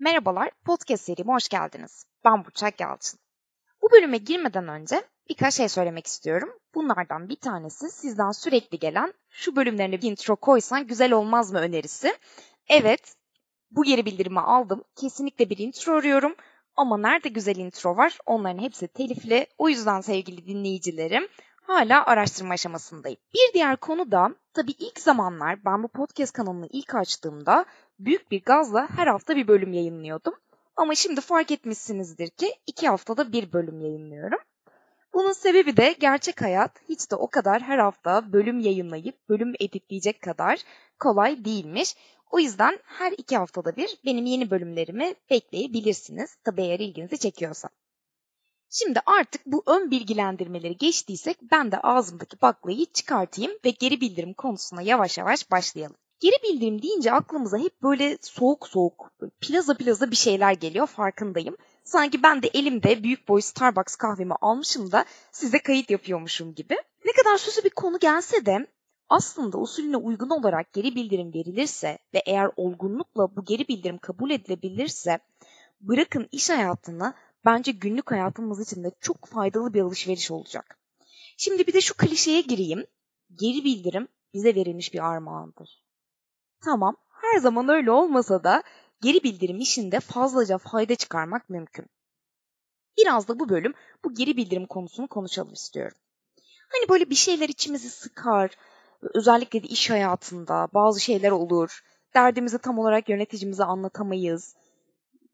Merhabalar, podcast serime hoş geldiniz. Ben Burçak Yalçın. Bu bölüme girmeden önce birkaç şey söylemek istiyorum. Bunlardan bir tanesi sizden sürekli gelen şu bölümlerine bir intro koysan güzel olmaz mı önerisi. Evet, bu geri bildirimi aldım. Kesinlikle bir intro arıyorum. Ama nerede güzel intro var? Onların hepsi telifli. O yüzden sevgili dinleyicilerim hala araştırma aşamasındayım. Bir diğer konu da tabii ilk zamanlar ben bu podcast kanalını ilk açtığımda büyük bir gazla her hafta bir bölüm yayınlıyordum. Ama şimdi fark etmişsinizdir ki iki haftada bir bölüm yayınlıyorum. Bunun sebebi de gerçek hayat hiç de o kadar her hafta bölüm yayınlayıp bölüm editleyecek kadar kolay değilmiş. O yüzden her iki haftada bir benim yeni bölümlerimi bekleyebilirsiniz. Tabi eğer ilginizi çekiyorsa. Şimdi artık bu ön bilgilendirmeleri geçtiysek ben de ağzımdaki baklayı çıkartayım ve geri bildirim konusuna yavaş yavaş başlayalım. Geri bildirim deyince aklımıza hep böyle soğuk soğuk, plaza plaza bir şeyler geliyor farkındayım. Sanki ben de elimde büyük boy Starbucks kahvemi almışım da size kayıt yapıyormuşum gibi. Ne kadar süslü bir konu gelse de aslında usulüne uygun olarak geri bildirim verilirse ve eğer olgunlukla bu geri bildirim kabul edilebilirse bırakın iş hayatını bence günlük hayatımız için de çok faydalı bir alışveriş olacak. Şimdi bir de şu klişeye gireyim. Geri bildirim bize verilmiş bir armağandır. Tamam, her zaman öyle olmasa da geri bildirim işinde fazlaca fayda çıkarmak mümkün. Biraz da bu bölüm bu geri bildirim konusunu konuşalım istiyorum. Hani böyle bir şeyler içimizi sıkar, özellikle de iş hayatında bazı şeyler olur. Derdimizi tam olarak yöneticimize anlatamayız.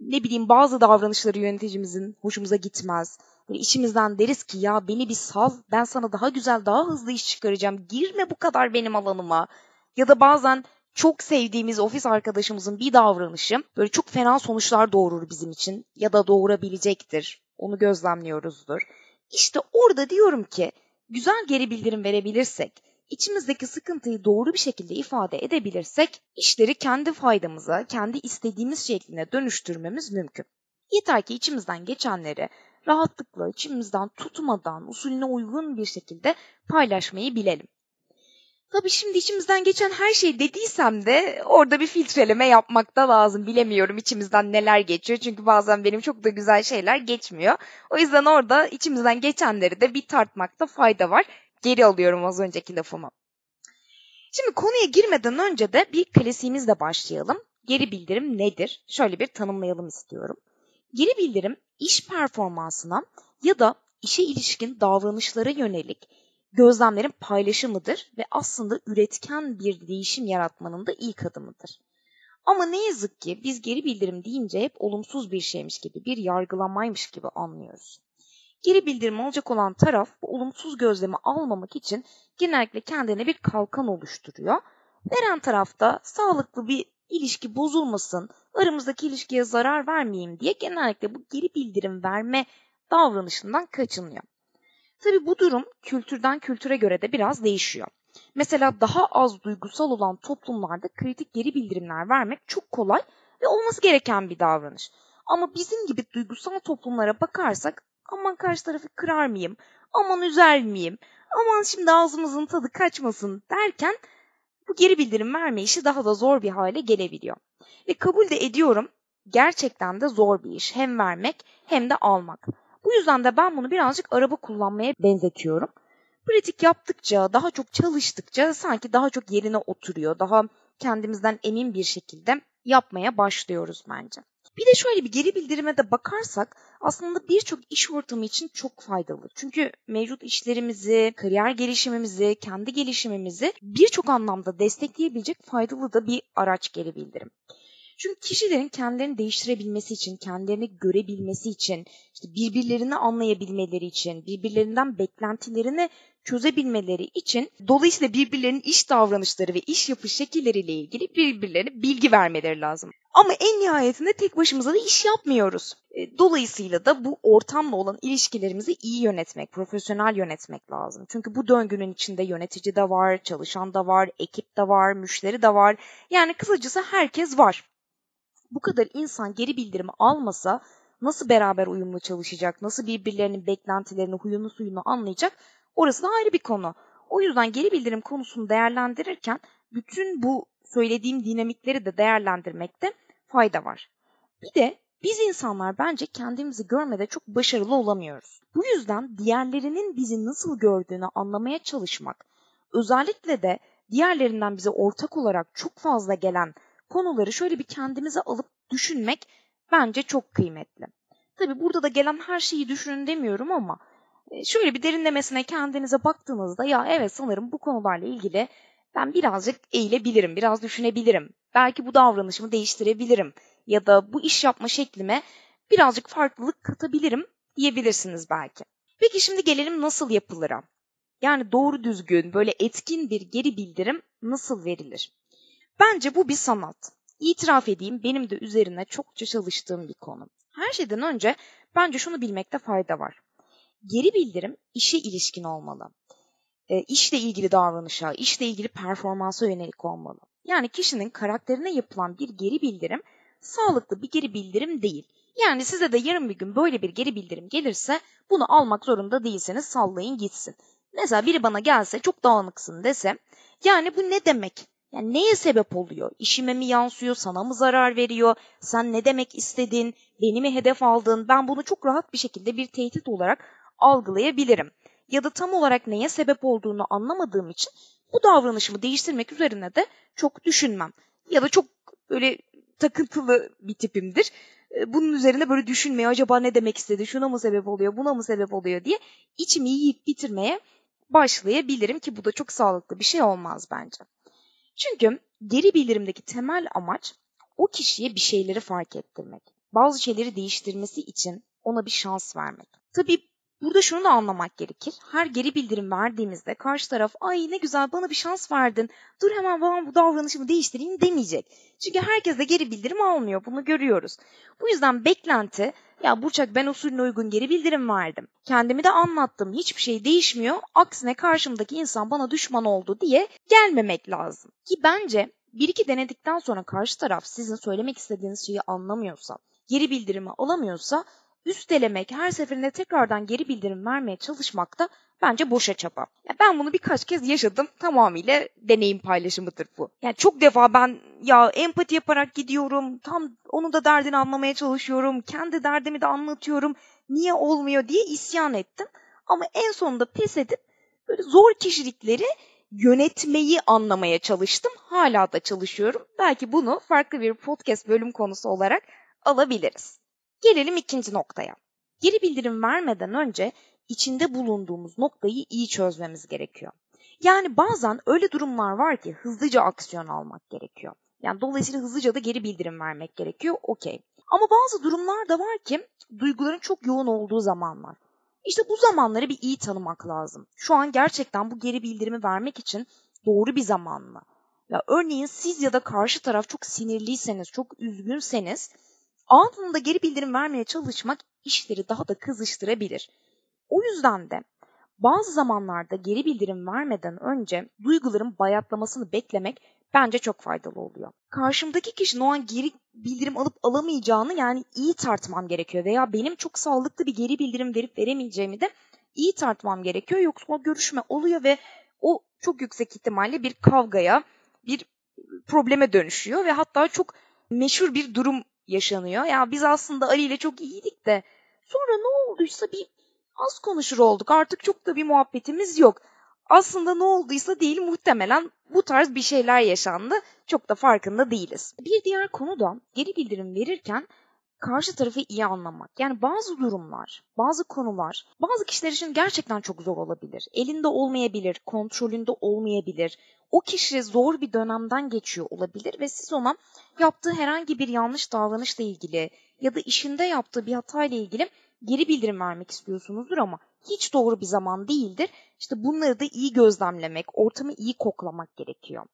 Ne bileyim bazı davranışları yöneticimizin hoşumuza gitmez. Böyle işimizden deriz ki ya beni bir sal, ben sana daha güzel, daha hızlı iş çıkaracağım. Girme bu kadar benim alanıma. Ya da bazen çok sevdiğimiz ofis arkadaşımızın bir davranışı böyle çok fena sonuçlar doğurur bizim için ya da doğurabilecektir. Onu gözlemliyoruzdur. İşte orada diyorum ki güzel geri bildirim verebilirsek, içimizdeki sıkıntıyı doğru bir şekilde ifade edebilirsek işleri kendi faydamıza, kendi istediğimiz şekline dönüştürmemiz mümkün. Yeter ki içimizden geçenleri rahatlıkla, içimizden tutmadan, usulüne uygun bir şekilde paylaşmayı bilelim. Tabii şimdi içimizden geçen her şey dediysem de orada bir filtreleme yapmak da lazım. Bilemiyorum içimizden neler geçiyor. Çünkü bazen benim çok da güzel şeyler geçmiyor. O yüzden orada içimizden geçenleri de bir tartmakta fayda var. Geri alıyorum az önceki lafımı. Şimdi konuya girmeden önce de bir klasiğimizle başlayalım. Geri bildirim nedir? Şöyle bir tanımlayalım istiyorum. Geri bildirim iş performansına ya da işe ilişkin davranışlara yönelik gözlemlerin paylaşımıdır ve aslında üretken bir değişim yaratmanın da ilk adımıdır. Ama ne yazık ki biz geri bildirim deyince hep olumsuz bir şeymiş gibi, bir yargılamaymış gibi anlıyoruz. Geri bildirim olacak olan taraf bu olumsuz gözlemi almamak için genellikle kendine bir kalkan oluşturuyor. Veren tarafta sağlıklı bir ilişki bozulmasın, aramızdaki ilişkiye zarar vermeyeyim diye genellikle bu geri bildirim verme davranışından kaçınıyor. Tabi bu durum kültürden kültüre göre de biraz değişiyor. Mesela daha az duygusal olan toplumlarda kritik geri bildirimler vermek çok kolay ve olması gereken bir davranış. Ama bizim gibi duygusal toplumlara bakarsak aman karşı tarafı kırar mıyım, aman üzer miyim, aman şimdi ağzımızın tadı kaçmasın derken bu geri bildirim verme işi daha da zor bir hale gelebiliyor. Ve kabul de ediyorum gerçekten de zor bir iş hem vermek hem de almak. Bu yüzden de ben bunu birazcık araba kullanmaya benzetiyorum. Pratik yaptıkça, daha çok çalıştıkça sanki daha çok yerine oturuyor. Daha kendimizden emin bir şekilde yapmaya başlıyoruz bence. Bir de şöyle bir geri bildirime de bakarsak aslında birçok iş ortamı için çok faydalı. Çünkü mevcut işlerimizi, kariyer gelişimimizi, kendi gelişimimizi birçok anlamda destekleyebilecek faydalı da bir araç geri bildirim. Çünkü kişilerin kendilerini değiştirebilmesi için, kendilerini görebilmesi için, işte birbirlerini anlayabilmeleri için, birbirlerinden beklentilerini çözebilmeleri için dolayısıyla birbirlerinin iş davranışları ve iş yapış şekilleriyle ilgili birbirlerine bilgi vermeleri lazım. Ama en nihayetinde tek başımıza da iş yapmıyoruz. E, dolayısıyla da bu ortamla olan ilişkilerimizi iyi yönetmek, profesyonel yönetmek lazım. Çünkü bu döngünün içinde yönetici de var, çalışan da var, ekip de var, müşteri de var. Yani kısacası herkes var bu kadar insan geri bildirimi almasa nasıl beraber uyumlu çalışacak, nasıl birbirlerinin beklentilerini, huyunu suyunu anlayacak orası da ayrı bir konu. O yüzden geri bildirim konusunu değerlendirirken bütün bu söylediğim dinamikleri de değerlendirmekte fayda var. Bir de biz insanlar bence kendimizi görmede çok başarılı olamıyoruz. Bu yüzden diğerlerinin bizi nasıl gördüğünü anlamaya çalışmak, özellikle de diğerlerinden bize ortak olarak çok fazla gelen konuları şöyle bir kendimize alıp düşünmek bence çok kıymetli. Tabi burada da gelen her şeyi düşünün demiyorum ama e, şöyle bir derinlemesine kendinize baktığınızda ya evet sanırım bu konularla ilgili ben birazcık eğilebilirim, biraz düşünebilirim. Belki bu davranışımı değiştirebilirim ya da bu iş yapma şeklime birazcık farklılık katabilirim diyebilirsiniz belki. Peki şimdi gelelim nasıl yapılır'a. Yani doğru düzgün böyle etkin bir geri bildirim nasıl verilir? Bence bu bir sanat. İtiraf edeyim benim de üzerine çokça çalıştığım bir konu. Her şeyden önce bence şunu bilmekte fayda var. Geri bildirim işe ilişkin olmalı. E, işle ilgili davranışa, işle ilgili performansa yönelik olmalı. Yani kişinin karakterine yapılan bir geri bildirim sağlıklı bir geri bildirim değil. Yani size de yarın bir gün böyle bir geri bildirim gelirse bunu almak zorunda değilseniz sallayın gitsin. Mesela biri bana gelse çok dağınıksın dese yani bu ne demek? Yani neye sebep oluyor? İşime mi yansıyor? Sana mı zarar veriyor? Sen ne demek istedin? Beni mi hedef aldın? Ben bunu çok rahat bir şekilde bir tehdit olarak algılayabilirim. Ya da tam olarak neye sebep olduğunu anlamadığım için bu davranışımı değiştirmek üzerine de çok düşünmem. Ya da çok böyle takıntılı bir tipimdir. Ee, bunun üzerine böyle düşünmeye acaba ne demek istedi, şuna mı sebep oluyor, buna mı sebep oluyor diye içimi yiyip bitirmeye başlayabilirim ki bu da çok sağlıklı bir şey olmaz bence. Çünkü geri bildirimdeki temel amaç o kişiye bir şeyleri fark ettirmek. Bazı şeyleri değiştirmesi için ona bir şans vermek. Tabii Burada şunu da anlamak gerekir. Her geri bildirim verdiğimizde karşı taraf ay ne güzel bana bir şans verdin. Dur hemen ben bu davranışımı değiştireyim demeyecek. Çünkü herkes de geri bildirim almıyor. Bunu görüyoruz. Bu yüzden beklenti ya Burçak ben usulüne uygun geri bildirim verdim. Kendimi de anlattım. Hiçbir şey değişmiyor. Aksine karşımdaki insan bana düşman oldu diye gelmemek lazım. Ki bence bir iki denedikten sonra karşı taraf sizin söylemek istediğiniz şeyi anlamıyorsa, geri bildirimi alamıyorsa üstelemek, her seferinde tekrardan geri bildirim vermeye çalışmak da bence boşa çaba. Ya ben bunu birkaç kez yaşadım. Tamamıyla deneyim paylaşımıdır bu. Yani çok defa ben ya empati yaparak gidiyorum. Tam onun da derdini anlamaya çalışıyorum. Kendi derdimi de anlatıyorum. Niye olmuyor diye isyan ettim. Ama en sonunda pes edip böyle zor kişilikleri yönetmeyi anlamaya çalıştım. Hala da çalışıyorum. Belki bunu farklı bir podcast bölüm konusu olarak alabiliriz. Gelelim ikinci noktaya. Geri bildirim vermeden önce içinde bulunduğumuz noktayı iyi çözmemiz gerekiyor. Yani bazen öyle durumlar var ki hızlıca aksiyon almak gerekiyor. Yani dolayısıyla hızlıca da geri bildirim vermek gerekiyor. Okey. Ama bazı durumlar da var ki duyguların çok yoğun olduğu zamanlar. İşte bu zamanları bir iyi tanımak lazım. Şu an gerçekten bu geri bildirimi vermek için doğru bir zaman mı? Ya örneğin siz ya da karşı taraf çok sinirliyseniz, çok üzgünseniz anında geri bildirim vermeye çalışmak işleri daha da kızıştırabilir. O yüzden de bazı zamanlarda geri bildirim vermeden önce duyguların bayatlamasını beklemek bence çok faydalı oluyor. Karşımdaki kişinin o an geri bildirim alıp alamayacağını yani iyi tartmam gerekiyor veya benim çok sağlıklı bir geri bildirim verip veremeyeceğimi de iyi tartmam gerekiyor. Yoksa o görüşme oluyor ve o çok yüksek ihtimalle bir kavgaya, bir probleme dönüşüyor ve hatta çok meşhur bir durum yaşanıyor. Ya biz aslında Ali ile çok iyiydik de sonra ne olduysa bir az konuşur olduk. Artık çok da bir muhabbetimiz yok. Aslında ne olduysa değil muhtemelen bu tarz bir şeyler yaşandı. Çok da farkında değiliz. Bir diğer konu da geri bildirim verirken karşı tarafı iyi anlamak. Yani bazı durumlar, bazı konular bazı kişiler için gerçekten çok zor olabilir. Elinde olmayabilir, kontrolünde olmayabilir. O kişi zor bir dönemden geçiyor olabilir ve siz ona yaptığı herhangi bir yanlış davranışla ilgili ya da işinde yaptığı bir hata ile ilgili geri bildirim vermek istiyorsunuzdur ama hiç doğru bir zaman değildir. İşte bunları da iyi gözlemlemek, ortamı iyi koklamak gerekiyor.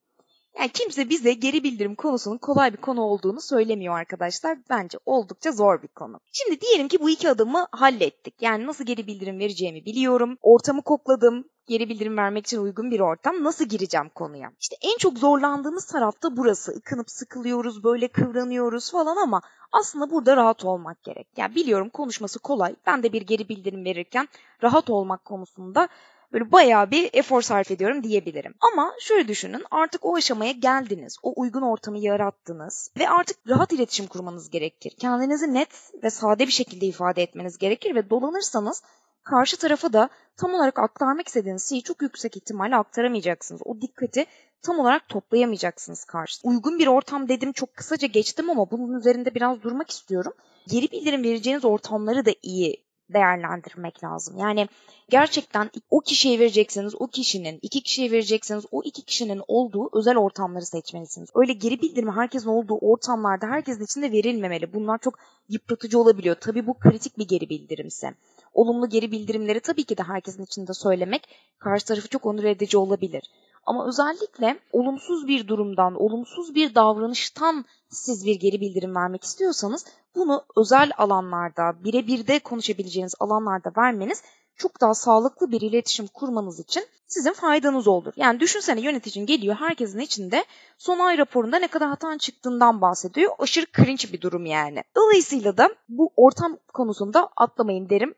Yani kimse bize geri bildirim konusunun kolay bir konu olduğunu söylemiyor arkadaşlar. Bence oldukça zor bir konu. Şimdi diyelim ki bu iki adımı hallettik. Yani nasıl geri bildirim vereceğimi biliyorum. Ortamı kokladım. Geri bildirim vermek için uygun bir ortam. Nasıl gireceğim konuya? İşte en çok zorlandığımız tarafta burası. Ikınıp sıkılıyoruz, böyle kıvranıyoruz falan ama aslında burada rahat olmak gerek. Yani biliyorum konuşması kolay. Ben de bir geri bildirim verirken rahat olmak konusunda böyle bayağı bir efor sarf ediyorum diyebilirim. Ama şöyle düşünün artık o aşamaya geldiniz. O uygun ortamı yarattınız ve artık rahat iletişim kurmanız gerekir. Kendinizi net ve sade bir şekilde ifade etmeniz gerekir ve dolanırsanız karşı tarafa da tam olarak aktarmak istediğiniz şeyi çok yüksek ihtimalle aktaramayacaksınız. O dikkati tam olarak toplayamayacaksınız karşı. Uygun bir ortam dedim çok kısaca geçtim ama bunun üzerinde biraz durmak istiyorum. Geri bildirim vereceğiniz ortamları da iyi değerlendirmek lazım. Yani gerçekten o kişiye vereceksiniz, o kişinin, iki kişiye vereceksiniz, o iki kişinin olduğu özel ortamları seçmelisiniz. Öyle geri bildirim herkesin olduğu ortamlarda herkesin içinde verilmemeli. Bunlar çok yıpratıcı olabiliyor. Tabii bu kritik bir geri bildirimse. Olumlu geri bildirimleri tabii ki de herkesin içinde söylemek karşı tarafı çok onur edici olabilir. Ama özellikle olumsuz bir durumdan, olumsuz bir davranıştan siz bir geri bildirim vermek istiyorsanız bunu özel alanlarda, birebir de konuşabileceğiniz alanlarda vermeniz çok daha sağlıklı bir iletişim kurmanız için sizin faydanız olur. Yani düşünsene yöneticin geliyor herkesin içinde son ay raporunda ne kadar hatan çıktığından bahsediyor. Aşırı cringe bir durum yani. Dolayısıyla da bu ortam konusunda atlamayın derim.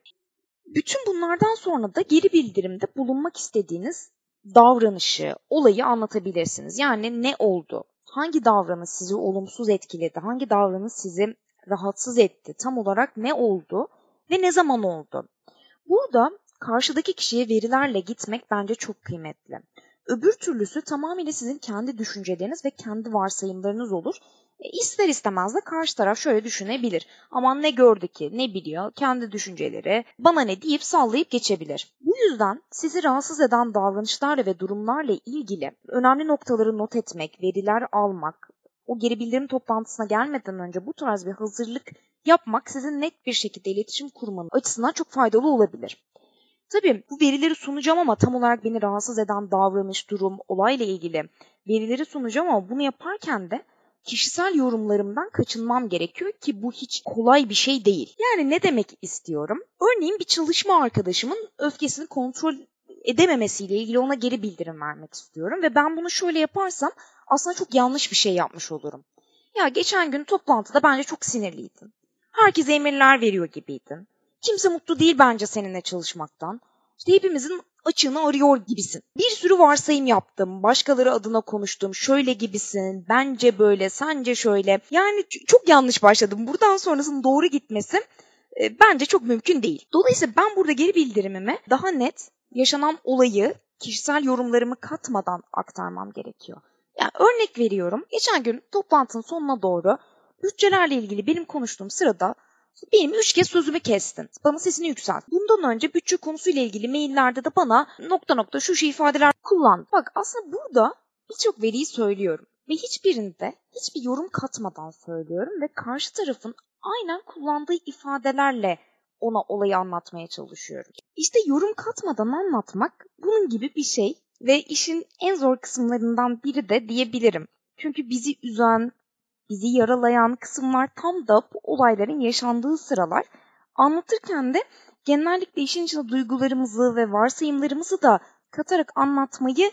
Bütün bunlardan sonra da geri bildirimde bulunmak istediğiniz davranışı, olayı anlatabilirsiniz. Yani ne oldu? Hangi davranış sizi olumsuz etkiledi? Hangi davranış sizi rahatsız etti? Tam olarak ne oldu ve ne zaman oldu? Burada karşıdaki kişiye verilerle gitmek bence çok kıymetli. Öbür türlüsü tamamıyla sizin kendi düşünceleriniz ve kendi varsayımlarınız olur ister istemez de karşı taraf şöyle düşünebilir. Aman ne gördü ki, ne biliyor, kendi düşünceleri, bana ne deyip sallayıp geçebilir. Bu yüzden sizi rahatsız eden davranışlarla ve durumlarla ilgili önemli noktaları not etmek, veriler almak, o geri bildirim toplantısına gelmeden önce bu tarz bir hazırlık yapmak sizin net bir şekilde iletişim kurmanın açısından çok faydalı olabilir. Tabii bu verileri sunacağım ama tam olarak beni rahatsız eden davranış, durum, olayla ilgili verileri sunacağım ama bunu yaparken de kişisel yorumlarımdan kaçınmam gerekiyor ki bu hiç kolay bir şey değil. Yani ne demek istiyorum? Örneğin bir çalışma arkadaşımın öfkesini kontrol edememesiyle ilgili ona geri bildirim vermek istiyorum ve ben bunu şöyle yaparsam aslında çok yanlış bir şey yapmış olurum. Ya geçen gün toplantıda bence çok sinirliydin. Herkese emirler veriyor gibiydin. Kimse mutlu değil bence seninle çalışmaktan. İşte hepimizin açığını arıyor gibisin. Bir sürü varsayım yaptım. Başkaları adına konuştum. Şöyle gibisin. Bence böyle. Sence şöyle. Yani çok yanlış başladım. Buradan sonrasının doğru gitmesi e, bence çok mümkün değil. Dolayısıyla ben burada geri bildirimimi daha net yaşanan olayı kişisel yorumlarımı katmadan aktarmam gerekiyor. Yani örnek veriyorum. Geçen gün toplantının sonuna doğru bütçelerle ilgili benim konuştuğum sırada benim üç kez sözümü kestin. Bana sesini yükselt. Bundan önce bütçe konusuyla ilgili maillerde de bana nokta nokta şu şu ifadeler kullan. Bak aslında burada birçok veriyi söylüyorum. Ve hiçbirinde hiçbir yorum katmadan söylüyorum ve karşı tarafın aynen kullandığı ifadelerle ona olayı anlatmaya çalışıyorum. İşte yorum katmadan anlatmak bunun gibi bir şey ve işin en zor kısımlarından biri de diyebilirim. Çünkü bizi üzen, bizi yaralayan kısımlar tam da bu olayların yaşandığı sıralar. Anlatırken de genellikle işin içine duygularımızı ve varsayımlarımızı da katarak anlatmayı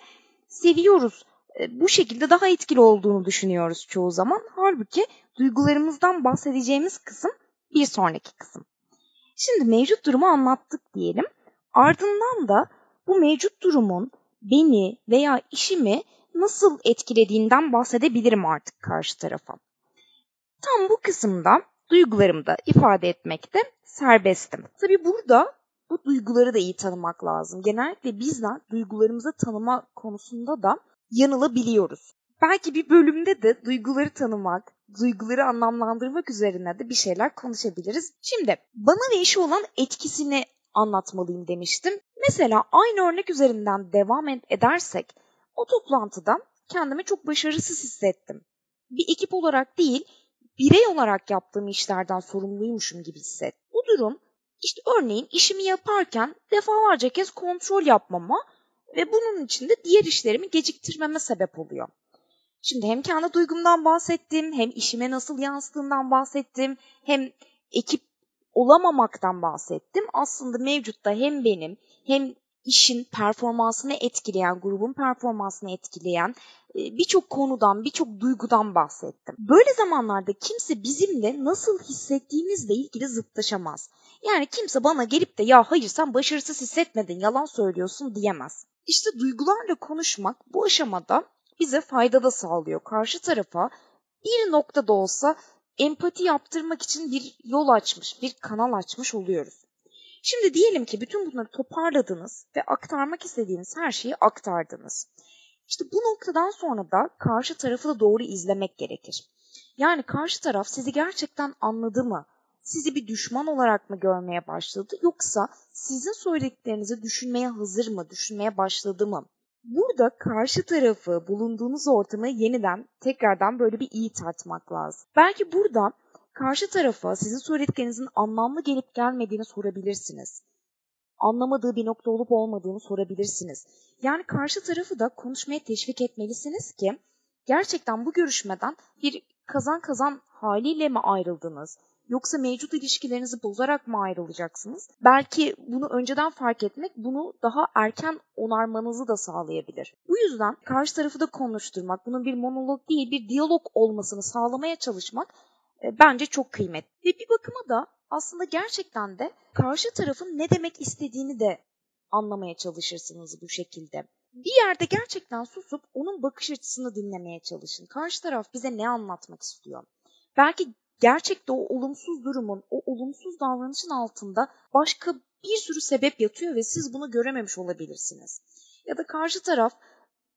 seviyoruz. E, bu şekilde daha etkili olduğunu düşünüyoruz çoğu zaman. Halbuki duygularımızdan bahsedeceğimiz kısım bir sonraki kısım. Şimdi mevcut durumu anlattık diyelim. Ardından da bu mevcut durumun beni veya işimi nasıl etkilediğinden bahsedebilirim artık karşı tarafa. Tam bu kısımda duygularımı da ifade etmekte serbestim. Tabi burada bu duyguları da iyi tanımak lazım. Genellikle bizler duygularımızı tanıma konusunda da yanılabiliyoruz. Belki bir bölümde de duyguları tanımak, duyguları anlamlandırmak üzerine de bir şeyler konuşabiliriz. Şimdi bana ve işe olan etkisini anlatmalıyım demiştim. Mesela aynı örnek üzerinden devam edersek o toplantıda kendimi çok başarısız hissettim. Bir ekip olarak değil, birey olarak yaptığım işlerden sorumluymuşum gibi hisset. Bu durum işte örneğin işimi yaparken defalarca kez kontrol yapmama ve bunun için de diğer işlerimi geciktirmeme sebep oluyor. Şimdi hem kendi duygumdan bahsettim, hem işime nasıl yansıdığından bahsettim, hem ekip olamamaktan bahsettim. Aslında mevcutta hem benim hem işin performansını etkileyen, grubun performansını etkileyen e, birçok konudan, birçok duygudan bahsettim. Böyle zamanlarda kimse bizimle nasıl hissettiğimizle ilgili zıtlaşamaz. Yani kimse bana gelip de ya hayır sen başarısız hissetmedin, yalan söylüyorsun diyemez. İşte duygularla konuşmak bu aşamada bize fayda da sağlıyor. Karşı tarafa bir noktada olsa empati yaptırmak için bir yol açmış, bir kanal açmış oluyoruz. Şimdi diyelim ki bütün bunları toparladınız ve aktarmak istediğiniz her şeyi aktardınız. İşte bu noktadan sonra da karşı tarafı da doğru izlemek gerekir. Yani karşı taraf sizi gerçekten anladı mı? Sizi bir düşman olarak mı görmeye başladı yoksa sizin söylediklerinizi düşünmeye hazır mı, düşünmeye başladı mı? Burada karşı tarafı, bulunduğunuz ortamı yeniden tekrardan böyle bir iyi tartmak lazım. Belki burada karşı tarafa sizin söylediklerinizin anlamlı gelip gelmediğini sorabilirsiniz. Anlamadığı bir nokta olup olmadığını sorabilirsiniz. Yani karşı tarafı da konuşmaya teşvik etmelisiniz ki gerçekten bu görüşmeden bir kazan kazan haliyle mi ayrıldınız? Yoksa mevcut ilişkilerinizi bozarak mı ayrılacaksınız? Belki bunu önceden fark etmek bunu daha erken onarmanızı da sağlayabilir. Bu yüzden karşı tarafı da konuşturmak, bunun bir monolog değil bir diyalog olmasını sağlamaya çalışmak bence çok kıymetli. Ve bir bakıma da aslında gerçekten de karşı tarafın ne demek istediğini de anlamaya çalışırsınız bu şekilde. Bir yerde gerçekten susup onun bakış açısını dinlemeye çalışın. Karşı taraf bize ne anlatmak istiyor? Belki gerçekte o olumsuz durumun, o olumsuz davranışın altında başka bir sürü sebep yatıyor ve siz bunu görememiş olabilirsiniz. Ya da karşı taraf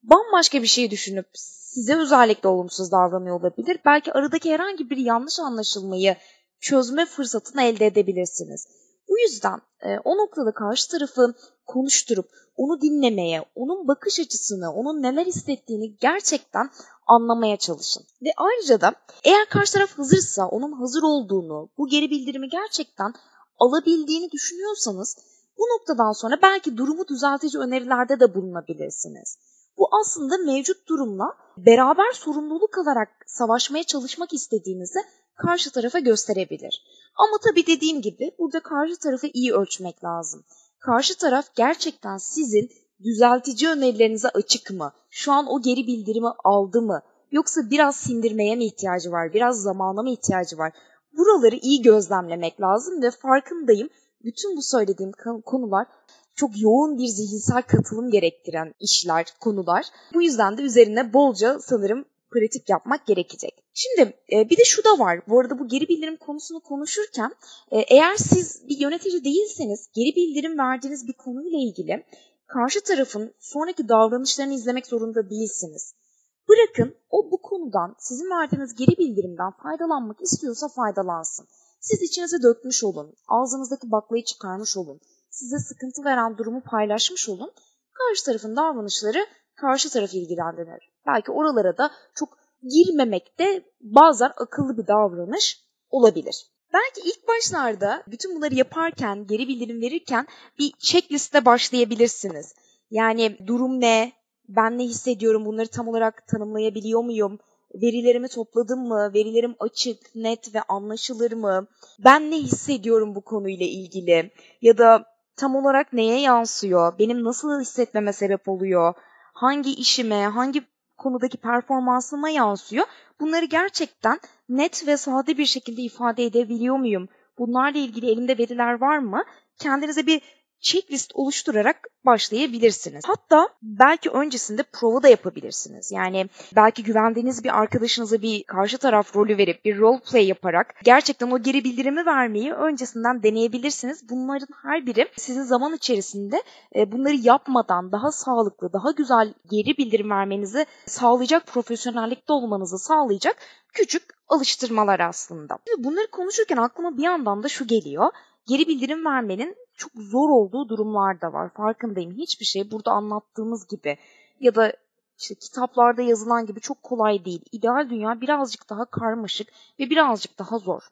bambaşka bir şey düşünüp size özellikle olumsuz davranıyor olabilir. Belki aradaki herhangi bir yanlış anlaşılmayı çözme fırsatını elde edebilirsiniz. Bu yüzden e, o noktada karşı tarafı konuşturup onu dinlemeye, onun bakış açısını, onun neler hissettiğini gerçekten anlamaya çalışın. Ve ayrıca da eğer karşı taraf hazırsa, onun hazır olduğunu, bu geri bildirimi gerçekten alabildiğini düşünüyorsanız bu noktadan sonra belki durumu düzeltici önerilerde de bulunabilirsiniz. Bu aslında mevcut durumla beraber sorumluluk alarak savaşmaya çalışmak istediğinizi karşı tarafa gösterebilir. Ama tabii dediğim gibi burada karşı tarafı iyi ölçmek lazım. Karşı taraf gerçekten sizin düzeltici önerilerinize açık mı? Şu an o geri bildirimi aldı mı? Yoksa biraz sindirmeye mi ihtiyacı var? Biraz zamana mı ihtiyacı var? Buraları iyi gözlemlemek lazım ve farkındayım. Bütün bu söylediğim konular çok yoğun bir zihinsel katılım gerektiren işler, konular. Bu yüzden de üzerine bolca sanırım pratik yapmak gerekecek. Şimdi e, bir de şu da var. Bu arada bu geri bildirim konusunu konuşurken e, eğer siz bir yönetici değilseniz geri bildirim verdiğiniz bir konuyla ilgili karşı tarafın sonraki davranışlarını izlemek zorunda değilsiniz. Bırakın o bu konudan sizin verdiğiniz geri bildirimden faydalanmak istiyorsa faydalansın. Siz içinize dökmüş olun, ağzınızdaki baklayı çıkarmış olun, size sıkıntı veren durumu paylaşmış olun. Karşı tarafın davranışları karşı tarafı ilgilendirir. Belki oralara da çok girmemek de bazen akıllı bir davranış olabilir. Belki ilk başlarda bütün bunları yaparken, geri bildirim verirken bir checkliste başlayabilirsiniz. Yani durum ne, ben ne hissediyorum, bunları tam olarak tanımlayabiliyor muyum, verilerimi topladım mı, verilerim açık, net ve anlaşılır mı, ben ne hissediyorum bu konuyla ilgili ya da tam olarak neye yansıyor, benim nasıl hissetmeme sebep oluyor, hangi işime, hangi konudaki performansıma yansıyor. Bunları gerçekten net ve sade bir şekilde ifade edebiliyor muyum? Bunlarla ilgili elimde veriler var mı? Kendinize bir checklist oluşturarak başlayabilirsiniz. Hatta belki öncesinde prova da yapabilirsiniz. Yani belki güvendiğiniz bir arkadaşınıza bir karşı taraf rolü verip bir role play yaparak gerçekten o geri bildirimi vermeyi öncesinden deneyebilirsiniz. Bunların her biri sizin zaman içerisinde e, bunları yapmadan daha sağlıklı, daha güzel geri bildirim vermenizi sağlayacak profesyonellikte olmanızı sağlayacak küçük alıştırmalar aslında. Şimdi bunları konuşurken aklıma bir yandan da şu geliyor geri bildirim vermenin çok zor olduğu durumlar da var. Farkındayım. Hiçbir şey burada anlattığımız gibi ya da işte kitaplarda yazılan gibi çok kolay değil. İdeal dünya birazcık daha karmaşık ve birazcık daha zor.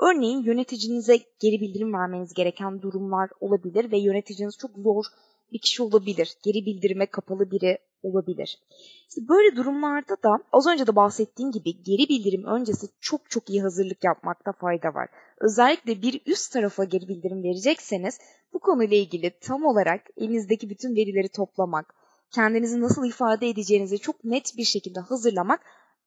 Örneğin yöneticinize geri bildirim vermeniz gereken durumlar olabilir ve yöneticiniz çok zor bir kişi olabilir. Geri bildirime kapalı biri olabilir. İşte böyle durumlarda da az önce de bahsettiğim gibi geri bildirim öncesi çok çok iyi hazırlık yapmakta fayda var. Özellikle bir üst tarafa geri bildirim verecekseniz bu konuyla ilgili tam olarak elinizdeki bütün verileri toplamak, kendinizi nasıl ifade edeceğinizi çok net bir şekilde hazırlamak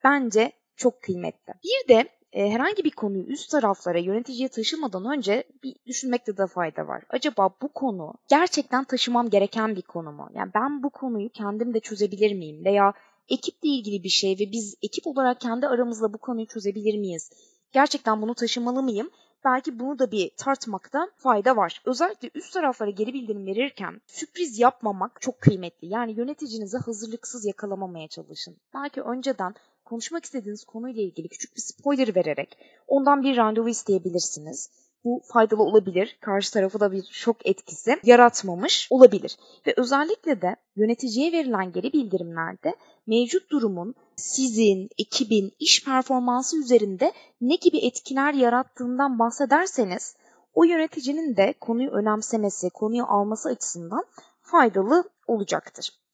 bence çok kıymetli. Bir de e, herhangi bir konuyu üst taraflara yöneticiye taşımadan önce bir düşünmekte de fayda var. Acaba bu konu gerçekten taşımam gereken bir konu mu? Yani ben bu konuyu kendim de çözebilir miyim? Veya ekiple ilgili bir şey ve biz ekip olarak kendi aramızda bu konuyu çözebilir miyiz? Gerçekten bunu taşımalı mıyım? Belki bunu da bir tartmakta fayda var. Özellikle üst taraflara geri bildirim verirken sürpriz yapmamak çok kıymetli. Yani yöneticinizi hazırlıksız yakalamamaya çalışın. Belki önceden konuşmak istediğiniz konuyla ilgili küçük bir spoiler vererek ondan bir randevu isteyebilirsiniz. Bu faydalı olabilir. Karşı tarafı da bir şok etkisi yaratmamış olabilir. Ve özellikle de yöneticiye verilen geri bildirimlerde mevcut durumun sizin, ekibin, iş performansı üzerinde ne gibi etkiler yarattığından bahsederseniz o yöneticinin de konuyu önemsemesi, konuyu alması açısından faydalı olacaktır.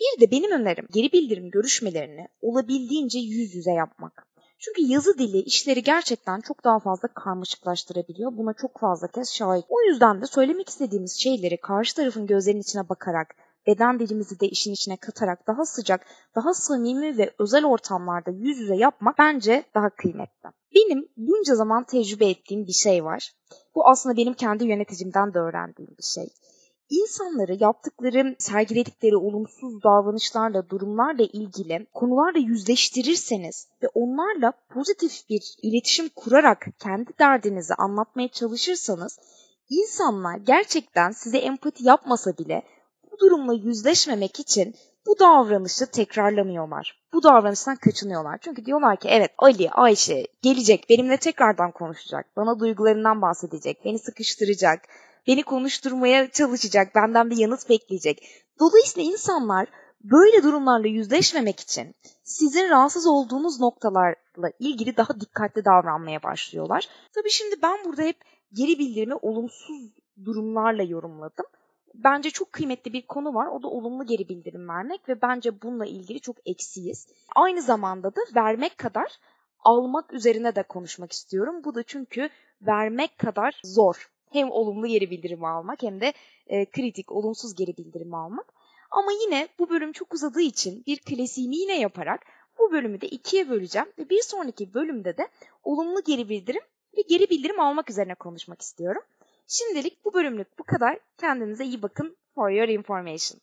Bir de benim önerim geri bildirim görüşmelerini olabildiğince yüz yüze yapmak. Çünkü yazı dili işleri gerçekten çok daha fazla karmaşıklaştırabiliyor. Buna çok fazla kez şahit. O yüzden de söylemek istediğimiz şeyleri karşı tarafın gözlerinin içine bakarak, beden dilimizi de işin içine katarak daha sıcak, daha samimi ve özel ortamlarda yüz yüze yapmak bence daha kıymetli. Benim bunca zaman tecrübe ettiğim bir şey var. Bu aslında benim kendi yöneticimden de öğrendiğim bir şey. İnsanları yaptıkları, sergiledikleri olumsuz davranışlarla, durumlarla ilgili konularla yüzleştirirseniz ve onlarla pozitif bir iletişim kurarak kendi derdinizi anlatmaya çalışırsanız insanlar gerçekten size empati yapmasa bile bu durumla yüzleşmemek için bu davranışı tekrarlamıyorlar. Bu davranıştan kaçınıyorlar. Çünkü diyorlar ki evet Ali, Ayşe gelecek, benimle tekrardan konuşacak, bana duygularından bahsedecek, beni sıkıştıracak, beni konuşturmaya çalışacak, benden bir yanıt bekleyecek. Dolayısıyla insanlar böyle durumlarla yüzleşmemek için sizin rahatsız olduğunuz noktalarla ilgili daha dikkatli davranmaya başlıyorlar. Tabii şimdi ben burada hep geri bildirimi olumsuz durumlarla yorumladım. Bence çok kıymetli bir konu var. O da olumlu geri bildirim vermek ve bence bununla ilgili çok eksiyiz. Aynı zamanda da vermek kadar almak üzerine de konuşmak istiyorum. Bu da çünkü vermek kadar zor hem olumlu geri bildirim almak hem de e, kritik, olumsuz geri bildirim almak. Ama yine bu bölüm çok uzadığı için bir klasiğimi yine yaparak bu bölümü de ikiye böleceğim ve bir sonraki bölümde de olumlu geri bildirim ve geri bildirim almak üzerine konuşmak istiyorum. Şimdilik bu bölümlük bu kadar. Kendinize iyi bakın. For your information.